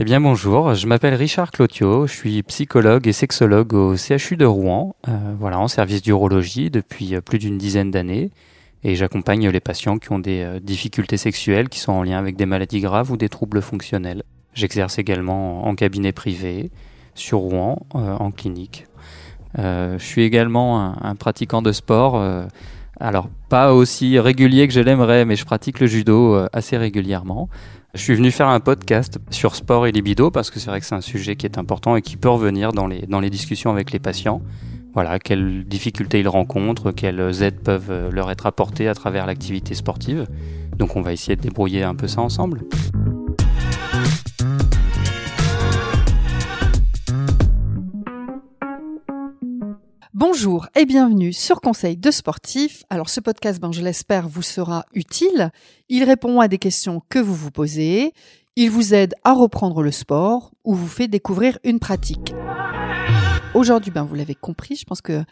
Eh bien bonjour, je m'appelle Richard Clotio, je suis psychologue et sexologue au CHU de Rouen, euh, voilà, en service d'urologie depuis euh, plus d'une dizaine d'années, et j'accompagne les patients qui ont des euh, difficultés sexuelles qui sont en lien avec des maladies graves ou des troubles fonctionnels. J'exerce également en cabinet privé, sur Rouen, en clinique. je suis également un, un pratiquant de sport, alors pas aussi régulier que je l'aimerais, mais je pratique le judo assez régulièrement. Je suis venu faire un podcast sur sport et libido parce que c'est vrai que c'est un sujet qui est important et qui peut revenir dans les, dans les discussions avec les patients. Voilà, quelles difficultés ils rencontrent, quelles aides peuvent euh, leur être apportées à travers l'activité sportive. Donc on va essayer de débrouiller un peu ça ensemble. Bonjour et bienvenue sur Conseil de sportif. Alors ce podcast, ben, je l'espère, vous sera utile. Il répond à des questions que vous vous posez. Il vous aide à reprendre le sport ou vous fait découvrir une pratique. Aujourd'hui, ben, vous l'avez compris, je pense que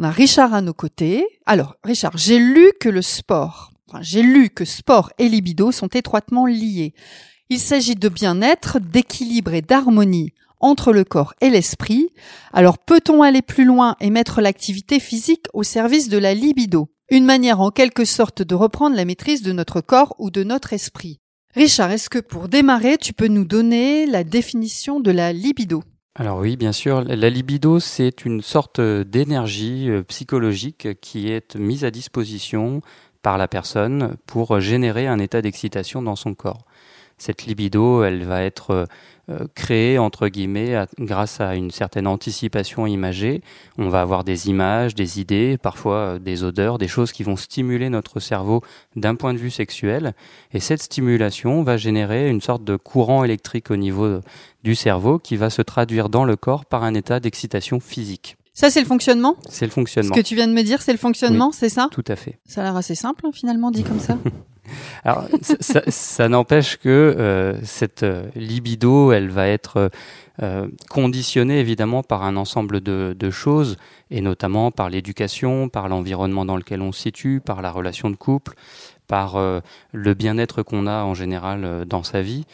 on a Richard à nos côtés. Alors, Richard, j'ai lu que le sport, enfin, j'ai lu que sport et libido sont étroitement liés. Il s'agit de bien-être, d'équilibre et d'harmonie entre le corps et l'esprit, alors peut-on aller plus loin et mettre l'activité physique au service de la libido? Une manière en quelque sorte de reprendre la maîtrise de notre corps ou de notre esprit. Richard, est-ce que pour démarrer, tu peux nous donner la définition de la libido? Alors oui, bien sûr, la libido, c'est une sorte d'énergie euh, psychologique qui est mise à disposition par la personne pour générer un état d'excitation dans son corps. Cette libido, elle va être euh, créée entre guillemets grâce à une certaine anticipation imagée. On va avoir des images, des idées, parfois euh, des odeurs, des choses qui vont stimuler notre cerveau d'un point de vue sexuel. Et cette stimulation va générer une sorte de courant électrique au niveau du cerveau qui va se traduire dans le corps par un état d'excitation physique. Ça, c'est le fonctionnement C'est le fonctionnement. Ce que tu viens de me dire, c'est le fonctionnement, c'est ça Tout à fait. Ça a l'air assez simple, hein, finalement, dit comme ça. Alors, ça, n'empêche que euh, cette euh, libido, elle va être euh, conditionnée évidemment par un ensemble de, de choses, et notamment par l'éducation, par l'environnement dans lequel on se situe, par la relation de couple, par le bien-être qu'on a en général dans sa vie.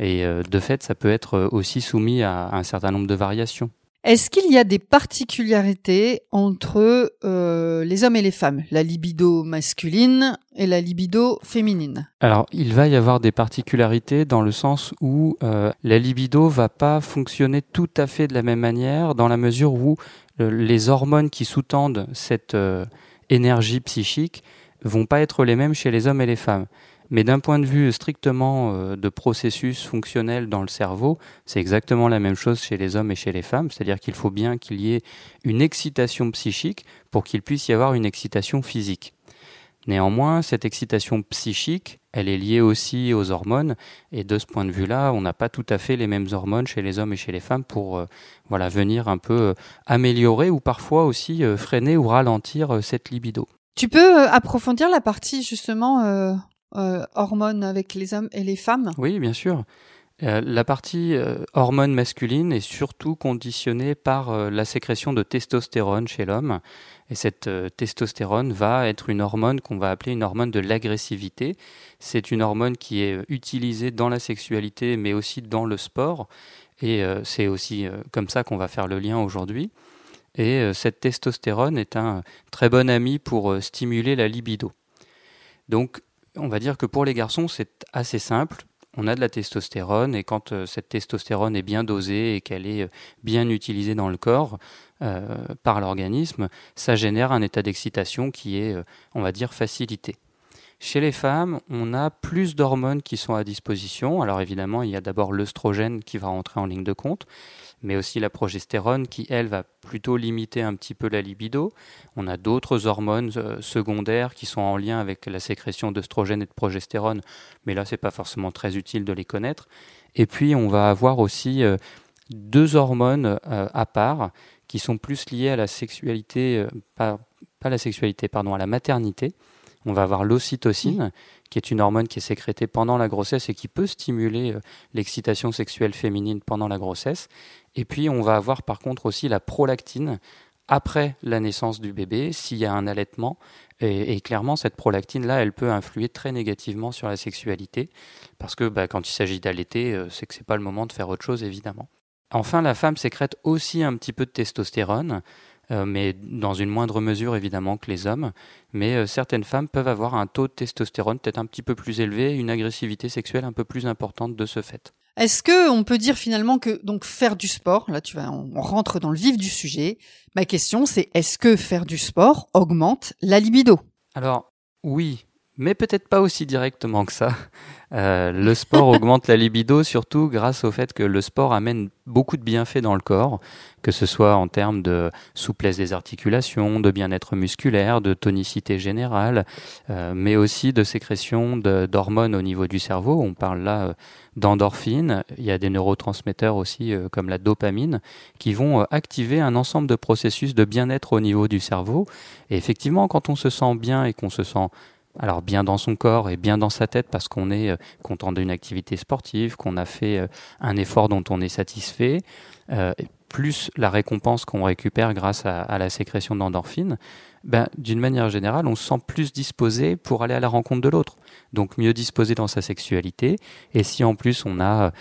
Et de fait, ça peut être aussi soumis à un certain nombre de variations. Est-ce qu'il y a des particularités entre euh, les hommes et les femmes, la libido masculine et la libido féminine? Alors, il va y avoir des particularités dans le sens où euh, la libido va pas fonctionner tout à fait de la même manière, dans la mesure où euh, les hormones qui sous-tendent cette énergie psychique vont pas être les mêmes chez les hommes et les femmes. Mais d'un point de vue strictement euh, de processus fonctionnel dans le cerveau, c'est exactement la même chose chez les hommes et chez les femmes, c'est-à-dire qu'il faut bien qu'il y ait une excitation psychique pour qu'il puisse y avoir une excitation physique. Néanmoins, cette excitation psychique, elle est liée aussi aux hormones, et de ce point de vue-là, on n'a pas tout à fait les mêmes hormones chez les hommes et chez les femmes pour euh, voilà venir un peu euh, améliorer ou parfois aussi freiner ou ralentir cette libido. Tu peux approfondir la partie justement hormones avec les hommes et les femmes Oui, bien sûr. Euh, la partie euh, hormone masculine est surtout conditionnée par la sécrétion de testostérone chez l'homme. Et cette testostérone va être une hormone qu'on va appeler une hormone de l'agressivité. C'est une hormone qui est utilisée dans la sexualité, mais aussi dans le sport. Et c'est aussi comme ça qu'on va faire le lien aujourd'hui. Et cette testostérone est un très bon ami pour stimuler la libido. Donc on va dire que pour les garçons, c'est assez simple. On a de la testostérone et quand euh, cette testostérone est bien dosée et qu'elle est euh, bien utilisée dans le corps euh, par l'organisme, ça génère un état d'excitation qui est, on va dire, facilité. Chez les femmes, on a plus d'hormones qui sont à disposition. Alors évidemment, il y a d'abord l'œstrogène qui va rentrer en ligne de compte, mais aussi la progestérone qui, elle, va plutôt limiter un petit peu la libido. On a d'autres hormones euh, secondaires qui sont en lien avec la sécrétion d'œstrogène et de progestérone, mais là, c'est pas forcément très utile de les connaître. Et puis, on va avoir aussi euh, deux hormones euh, à part qui sont plus liées à la sexualité, pas, pas la sexualité, pardon, à la maternité. On va avoir l'ocytocine, qui est une hormone qui est sécrétée pendant la grossesse et qui peut stimuler euh, l'excitation sexuelle féminine pendant la grossesse. Et puis on va avoir par contre aussi la prolactine après la naissance du bébé, s'il y a un allaitement. Et, clairement, cette prolactine-là, elle peut influer très négativement sur la sexualité, parce que bah, quand il s'agit d'allaiter, euh, c'est que c'est pas le moment de faire autre chose, évidemment. Enfin, la femme sécrète aussi un petit peu de testostérone, mais dans une moindre mesure évidemment que les hommes. Mais euh, certaines femmes peuvent avoir un taux de testostérone peut-être un petit peu plus élevé, une agressivité sexuelle un peu plus importante de ce fait. Est-ce que on peut dire finalement que donc faire du sport, là tu vas, on rentre dans le vif du sujet. Ma question c'est est-ce que faire du sport augmente la libido? Alors oui, mais peut-être pas aussi directement que ça. Euh, le sport augmente la libido surtout grâce au fait que le sport amène beaucoup de bienfaits dans le corps, que ce soit en termes de souplesse des articulations, de bien-être musculaire, de tonicité générale, euh, mais aussi de sécrétion d'hormones au niveau du cerveau. On parle là euh, d'endorphines. Il y a des neurotransmetteurs aussi comme la dopamine qui vont activer un ensemble de processus de bien-être au niveau du cerveau. Et effectivement, quand on se sent bien et qu'on se sent alors bien dans son corps et bien dans sa tête parce qu'on est euh, content d'une activité sportive, qu'on a fait euh, un effort dont on est satisfait, euh, plus la récompense qu'on récupère grâce à, la sécrétion d'endorphines, ben, d'une manière générale, on se sent plus disposé pour aller à la rencontre de l'autre. Donc mieux disposé dans sa sexualité. Et si en plus on a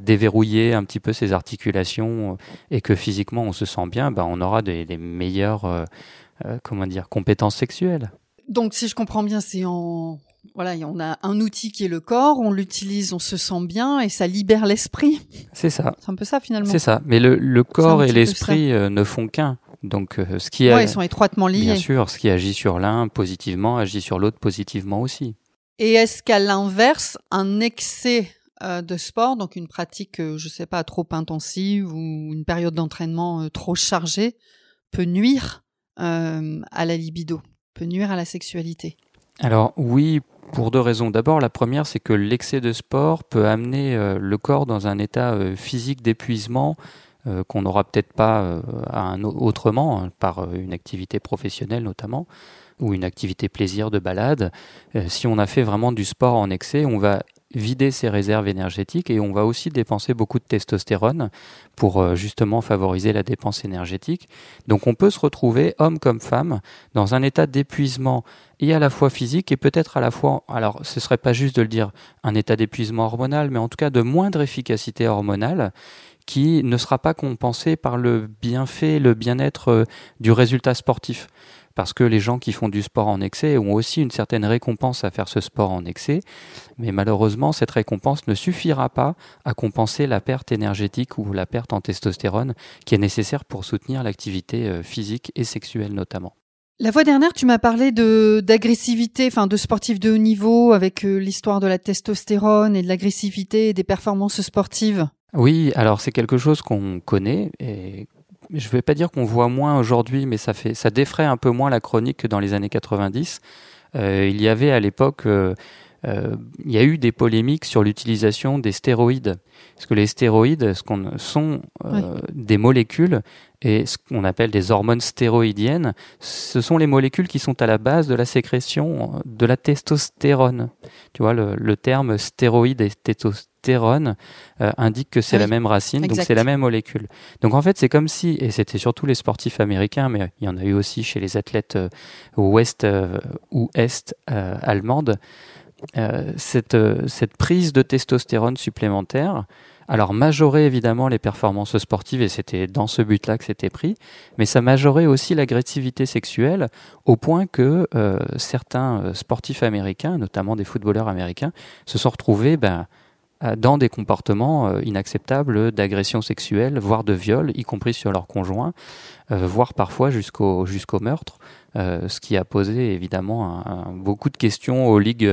déverrouillé un petit peu ses articulations et que physiquement on se sent bien, ben, on aura des, meilleures comment dire, compétences sexuelles. Donc, si je comprends bien, c'est en voilà, on a un outil qui est le corps, on l'utilise, on se sent bien et ça libère l'esprit. C'est ça. C'est un peu ça finalement. C'est ça. Mais le, corps et l'esprit euh, ne font qu'un. Donc, euh, ce qui ouais, ils sont étroitement liés. Bien sûr, ce qui agit sur l'un positivement agit sur l'autre positivement aussi. Et est-ce qu'à l'inverse, un excès euh, de sport, donc une pratique, je sais pas, trop intensive ou une période d'entraînement trop chargée, peut nuire à la libido? Peut nuire à la sexualité Alors oui, pour deux raisons. D'abord, la première, c'est que l'excès de sport peut amener euh, le corps dans un état euh, physique d'épuisement euh, qu'on n'aura peut-être pas autrement, hein, par une activité professionnelle notamment, ou une activité plaisir de balade. si on a fait vraiment du sport en excès, on va vider ses réserves énergétiques et on va aussi dépenser beaucoup de testostérone pour euh, justement favoriser la dépense énergétique. Donc on peut se retrouver, homme comme femme, dans un état d'épuisement et à la fois physique et peut-être à la fois, alors ce serait pas juste de le dire, un état d'épuisement hormonal, mais en tout cas de moindre efficacité hormonale qui ne sera pas compensé par le bienfait, le bien-être euh, du résultat sportif parce que les gens qui font du sport en excès ont aussi une certaine récompense à faire ce sport en excès, mais malheureusement cette récompense ne suffira pas à compenser la perte énergétique ou la perte en testostérone qui est nécessaire pour soutenir l'activité euh, physique et sexuelle notamment. La fois dernière, tu m'as parlé de d'agressivité, enfin de sportifs de haut niveau, avec euh, l'histoire de la testostérone et de l'agressivité et des performances sportives. Oui, alors c'est quelque chose qu'on connaît et je ne vais pas dire qu'on voit moins aujourd'hui, mais ça, fait, ça défraie un peu moins la chronique que dans les années 90. Euh, il y avait à l'époque, euh, euh, il y a eu des polémiques sur l'utilisation des stéroïdes. Parce que les stéroïdes ce qu'on, sont des molécules et ce qu'on appelle des hormones stéroïdiennes, ce sont les molécules qui sont à la base de la sécrétion de la testostérone. Tu vois, le, le terme stéroïde et testostérone euh, indique que c'est la même racine, donc c'est la même molécule. Donc en fait, c'est comme si, et c'était surtout les sportifs américains, mais il y en a eu aussi chez les athlètes euh, ouest euh, ou est allemandes, cette, cette prise de testostérone supplémentaire, alors majorait évidemment les performances sportives et c'était dans ce but-là que c'était pris, mais ça majorait aussi l'agressivité sexuelle au point que certains sportifs américains, notamment des footballeurs américains, se sont retrouvés ben, dans des comportements euh, inacceptables d'agression sexuelle, voire de viol, y compris sur leur conjoint, euh, voire parfois jusqu'au jusqu'au meurtre, ce qui a posé évidemment beaucoup de questions aux ligues,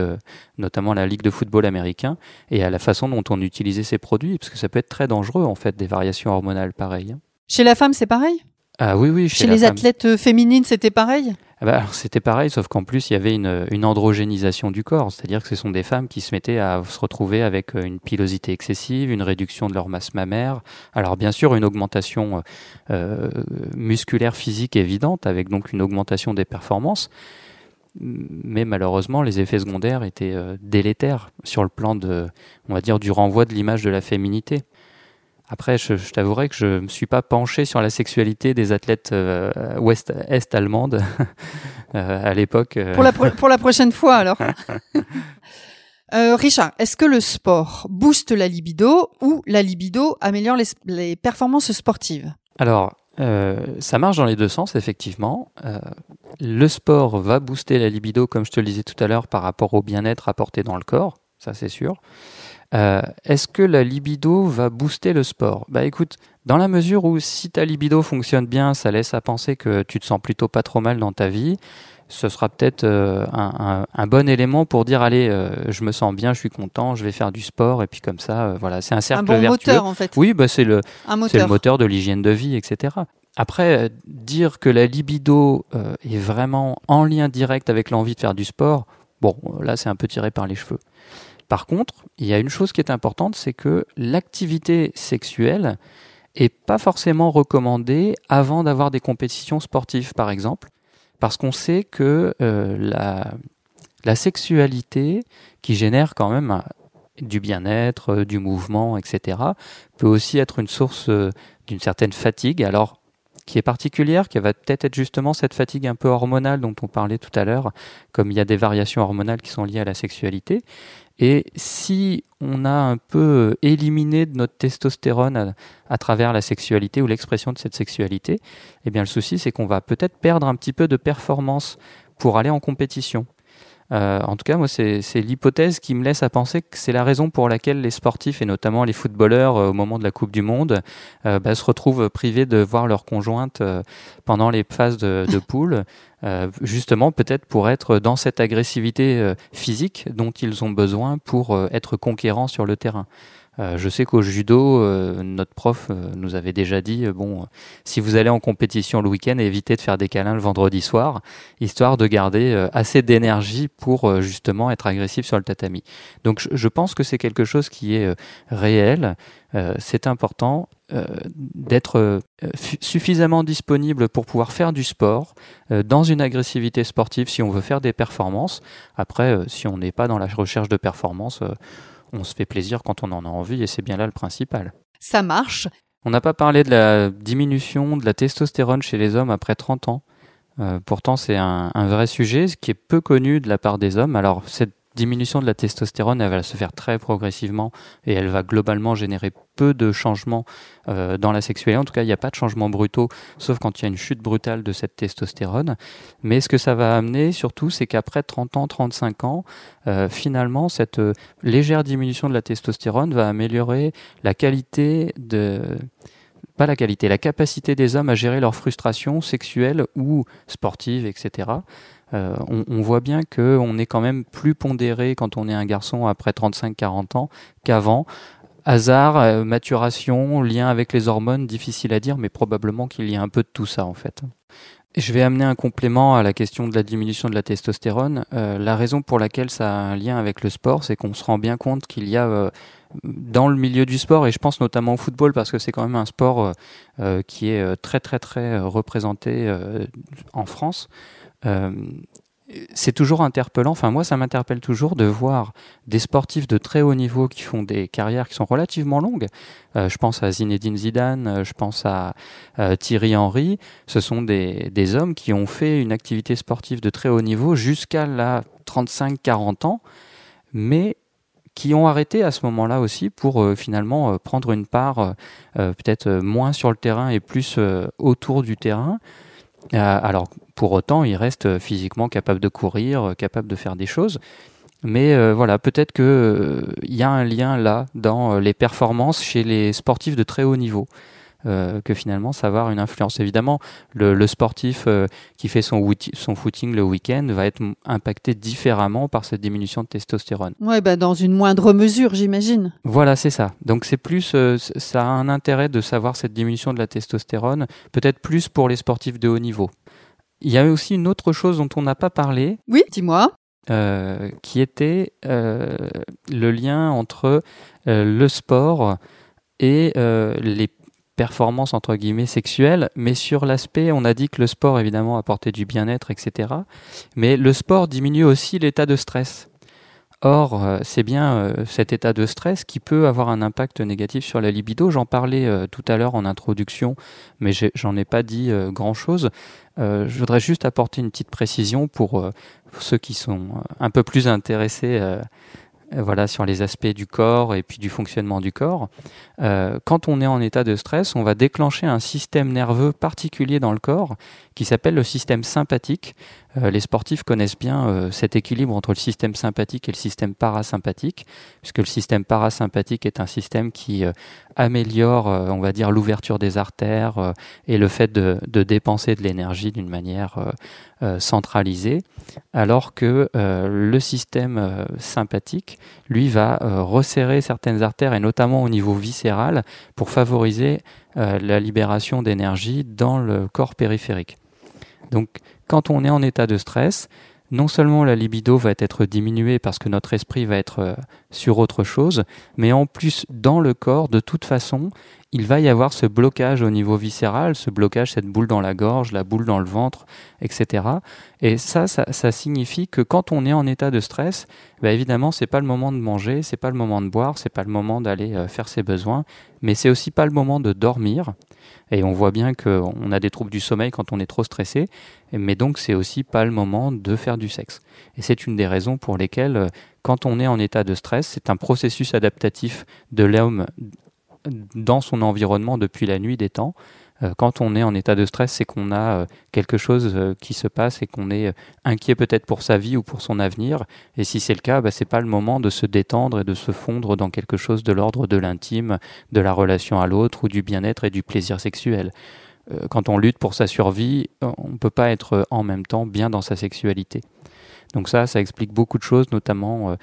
notamment la ligue de football américain, et à la façon dont on utilisait ces produits, parce que ça peut être très dangereux en fait des variations hormonales pareilles. Chez la femme, c'est pareil? Ah oui, oui. Chez, les athlètes féminines, c'était pareil ah bah, C'était pareil, sauf qu'en plus, il y avait une, une androgénisation du corps. C'est-à-dire que ce sont des femmes qui se mettaient à se retrouver avec euh, une pilosité excessive, une réduction de leur masse mammaire. Alors, bien sûr, une augmentation euh, musculaire physique évidente, avec donc une augmentation des performances. Mais malheureusement, les effets secondaires étaient euh, délétères sur le plan de, on va dire, du renvoi de l'image de la féminité. Après, je, je t'avouerai que je ne me suis pas penché sur la sexualité des athlètes ouest-est allemandes à l'époque. Pour, la pour la prochaine fois, alors. Richard, est-ce que le sport booste la libido ou la libido améliore les, les performances sportives? Alors, euh, ça marche dans les deux sens, effectivement. Euh, le sport va booster la libido, comme je te le disais tout à l'heure, par rapport au bien-être apporté dans le corps, ça c'est sûr. Euh, Est-ce que la libido va booster le sport? Bah écoute, dans la mesure où si ta libido fonctionne bien, ça laisse à penser que tu te sens plutôt pas trop mal dans ta vie, ce sera peut-être euh, un, un, un, bon élément pour dire allez, euh, je me sens bien, je suis content, je vais faire du sport et puis comme ça, voilà, c'est un cercle un bon vertueux. moteur en fait. Oui, bah c'est le le moteur. de l'hygiène de vie, etc. Après, dire que la libido est vraiment en lien direct avec l'envie de faire du sport, bon, là c'est un peu tiré par les cheveux. Par contre, il y a une chose qui est importante, c'est que l'activité sexuelle est pas forcément recommandée avant d'avoir des compétitions sportives, par exemple, parce qu'on sait que euh, la, sexualité, qui génère quand même euh, du bien-être, euh, du mouvement, etc., peut aussi être une source d'une certaine fatigue. Alors, qui est particulière, qui va peut-être être justement cette fatigue un peu hormonale dont on parlait tout à l'heure, comme il y a des variations hormonales qui sont liées à la sexualité. Et si on a un peu éliminé notre testostérone à, à travers la sexualité ou l'expression de cette sexualité, eh bien le souci c'est qu'on va peut-être perdre un petit peu de performance pour aller en compétition. Euh, en tout cas, moi, c'est l'hypothèse qui me laisse à penser que c'est la raison pour laquelle les sportifs, et notamment les footballeurs, euh, au moment de la Coupe du Monde, euh, bah, se retrouvent privés de voir leur conjointe pendant les phases de, de poule, justement peut-être pour être dans cette agressivité euh, physique dont ils ont besoin pour euh, être conquérants sur le terrain. Euh, je sais qu'au judo, euh, notre prof euh, nous avait déjà dit euh, bon, euh, si vous allez en compétition le week-end, évitez de faire des câlins le vendredi soir, histoire de garder euh, assez d'énergie pour euh, justement être agressif sur le tatami. Donc je, pense que c'est quelque chose qui est euh, réel. Euh, c'est important euh, d'être euh, suffisamment disponible pour pouvoir faire du sport dans une agressivité sportive si on veut faire des performances. Après, si on n'est pas dans la recherche de performance, on se fait plaisir quand on en a envie et c'est bien là le principal. Ça marche. On n'a pas parlé de la diminution de la testostérone chez les hommes après 30 ans. Pourtant, c'est un, un vrai sujet, ce qui est peu connu de la part des hommes. Alors, cette diminution de la testostérone, elle va se faire très progressivement et elle va globalement générer peu de changements euh, dans la sexualité. En tout cas, il n'y a pas de changements brutaux, sauf quand il y a une chute brutale de cette testostérone. Mais ce que ça va amener, surtout, c'est qu'après 30 ans, 35 ans, euh, finalement, cette euh, légère diminution de la testostérone va améliorer la qualité de la qualité, la capacité des hommes à gérer leurs frustrations sexuelles ou sportives, etc. Euh, on, voit bien qu'on est quand même plus pondéré quand on est un garçon après 35-40 ans qu'avant. Hasard, euh, maturation, lien avec les hormones, difficile à dire, mais probablement qu'il y a un peu de tout ça en fait. Je vais amener un complément à la question de la diminution de la testostérone. Euh, la raison pour laquelle ça a un lien avec le sport, c'est qu'on se rend bien compte qu'il y a dans le milieu du sport, et je pense notamment au football, parce que c'est quand même un sport euh, euh, qui est euh, très très très représenté en France. C'est toujours interpellant, enfin moi ça m'interpelle toujours de voir des sportifs de très haut niveau qui font des carrières qui sont relativement longues. Je pense à Zinedine Zidane, je pense à Thierry Henry. Ce sont des, des hommes qui ont fait une activité sportive de très haut niveau jusqu'à la 35-40 ans, mais qui ont arrêté à ce moment-là aussi pour euh, finalement euh, prendre une part euh, peut-être moins sur le terrain et plus autour du terrain. Alors pour autant, ils restent physiquement capables de courir, capables de faire des choses. Mais voilà, peut-être que euh, il y a un lien là dans les performances chez les sportifs de très haut niveau. Euh, que finalement ça va avoir une influence. Évidemment, le, le sportif euh, qui fait son, footing le week-end va être impacté différemment par cette diminution de testostérone. Ouais, bah dans une moindre mesure, j'imagine. Voilà, c'est ça. Donc c'est plus, euh, ça a un intérêt de savoir cette diminution de la testostérone, peut-être plus pour les sportifs de haut niveau. Il y a aussi une autre chose dont on n'a pas parlé, Oui, dis-moi. euh, qui était euh, le lien entre euh, le sport et les performances entre guillemets sexuelles, mais sur l'aspect, on a dit que le sport évidemment apportait du bien-être, etc. Mais le sport diminue aussi l'état de stress. Or, euh, c'est bien euh, cet état de stress qui peut avoir un impact négatif sur la libido. J'en parlais euh, tout à l'heure en introduction, mais j'en ai, pas dit grand-chose. je voudrais juste apporter une petite précision pour, ceux qui sont un peu plus intéressés voilà, sur les aspects du corps et puis du fonctionnement du corps. Euh, quand on est en état de stress, on va déclencher un système nerveux particulier dans le corps qui s'appelle le système sympathique. Euh, les sportifs connaissent bien euh, cet équilibre entre le système sympathique et le système parasympathique, puisque le système parasympathique est un système qui euh, améliore, on va dire, l'ouverture des artères et le fait de, de dépenser de l'énergie d'une manière centralisée, alors que le système sympathique, lui, va resserrer certaines artères et notamment au niveau viscéral pour favoriser la libération d'énergie dans le corps périphérique. Donc, quand on est en état de stress, non seulement la libido va être diminuée parce que notre esprit va être euh, sur autre chose, mais en plus, dans le corps, de toute façon, il va y avoir ce blocage au niveau viscéral, ce blocage, cette boule dans la gorge, la boule dans le ventre, etc. Et ça, ça, signifie que quand on est en état de stress, bah évidemment, c'est pas le moment de manger, c'est pas le moment de boire, c'est pas le moment d'aller euh, faire ses besoins, mais c'est aussi pas le moment de dormir. Et on voit bien qu'on a des troubles du sommeil quand on est trop stressé, mais donc c'est aussi pas le moment de faire du sexe. Et c'est une des raisons pour lesquelles, euh, quand on est en état de stress, c'est un processus adaptatif de l'homme dans son environnement depuis la nuit des temps. Euh, quand on est en état de stress, c'est qu'on a euh, quelque chose euh, qui se passe et qu'on est inquiet peut-être pour sa vie ou pour son avenir. Et si c'est le cas, bah, c'est pas le moment de se détendre et de se fondre dans quelque chose de l'ordre de l'intime, de la relation à l'autre ou du bien-être et du plaisir sexuel. Quand on lutte pour sa survie, on ne peut pas être en même temps bien dans sa sexualité. Donc ça, ça explique beaucoup de choses, notamment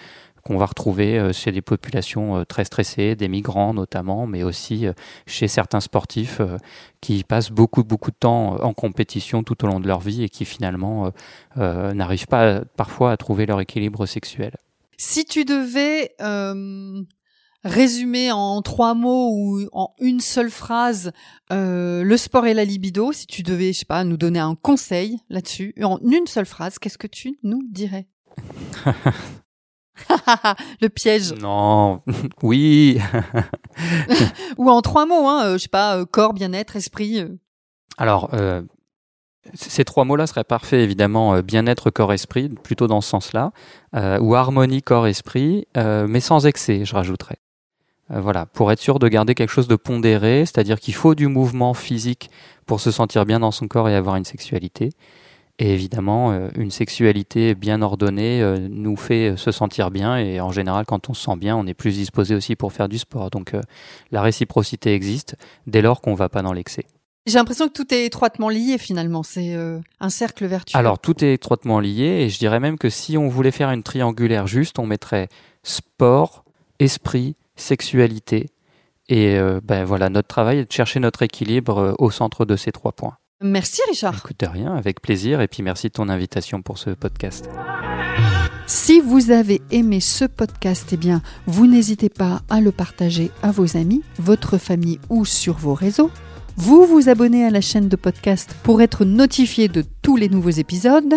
qu'on va retrouver euh, chez des populations euh, très stressées, des migrants notamment, mais aussi euh, chez certains sportifs qui passent beaucoup beaucoup de temps en compétition tout au long de leur vie et qui finalement n'arrivent pas parfois à trouver leur équilibre sexuel. Si tu devais résumer en trois mots ou en une seule phrase le sport et la libido, si tu devais, je sais pas, nous donner un conseil là-dessus, en une seule phrase, qu'est-ce que tu nous dirais? le piège. Non, oui. Ou en trois mots, hein, euh, je sais pas, euh, corps, bien-être, esprit. Euh. Alors, ces trois mots-là seraient parfaits, évidemment, bien-être, corps, esprit, plutôt dans ce sens-là, ou harmonie, corps, esprit, mais sans excès, je rajouterais. voilà, pour être sûr de garder quelque chose de pondéré, c'est-à-dire qu'il faut du mouvement physique pour se sentir bien dans son corps et avoir une sexualité. Et évidemment, euh, une sexualité bien ordonnée euh, nous fait se sentir bien et en général, quand on se sent bien, on est plus disposé aussi pour faire du sport. Donc euh, la réciprocité existe dès lors qu'on ne va pas dans l'excès. J'ai l'impression que tout est étroitement lié finalement, c'est un cercle vertueux. Alors tout est étroitement lié et je dirais même que si on voulait faire une triangulaire juste, on mettrait sport, esprit, sexualité. Et ben voilà, notre travail est de chercher notre équilibre au centre de ces trois points. Merci Richard. Écoute rien, avec plaisir. Et puis merci de ton invitation pour ce podcast. Si vous avez aimé ce podcast, eh bien, vous n'hésitez pas à le partager à vos amis, votre famille ou sur vos réseaux. Vous vous abonnez à la chaîne de podcast pour être notifié de tous les nouveaux épisodes.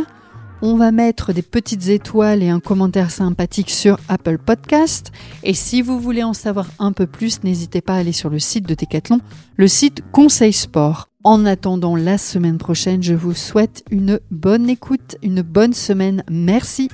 On va mettre des petites étoiles et un commentaire sympathique sur Apple Podcast. Et si vous voulez en savoir un peu plus, n'hésitez pas à aller sur le site de Decathlon, le site Conseil Sport. En attendant la semaine prochaine, je vous souhaite une bonne écoute, une bonne semaine. Merci.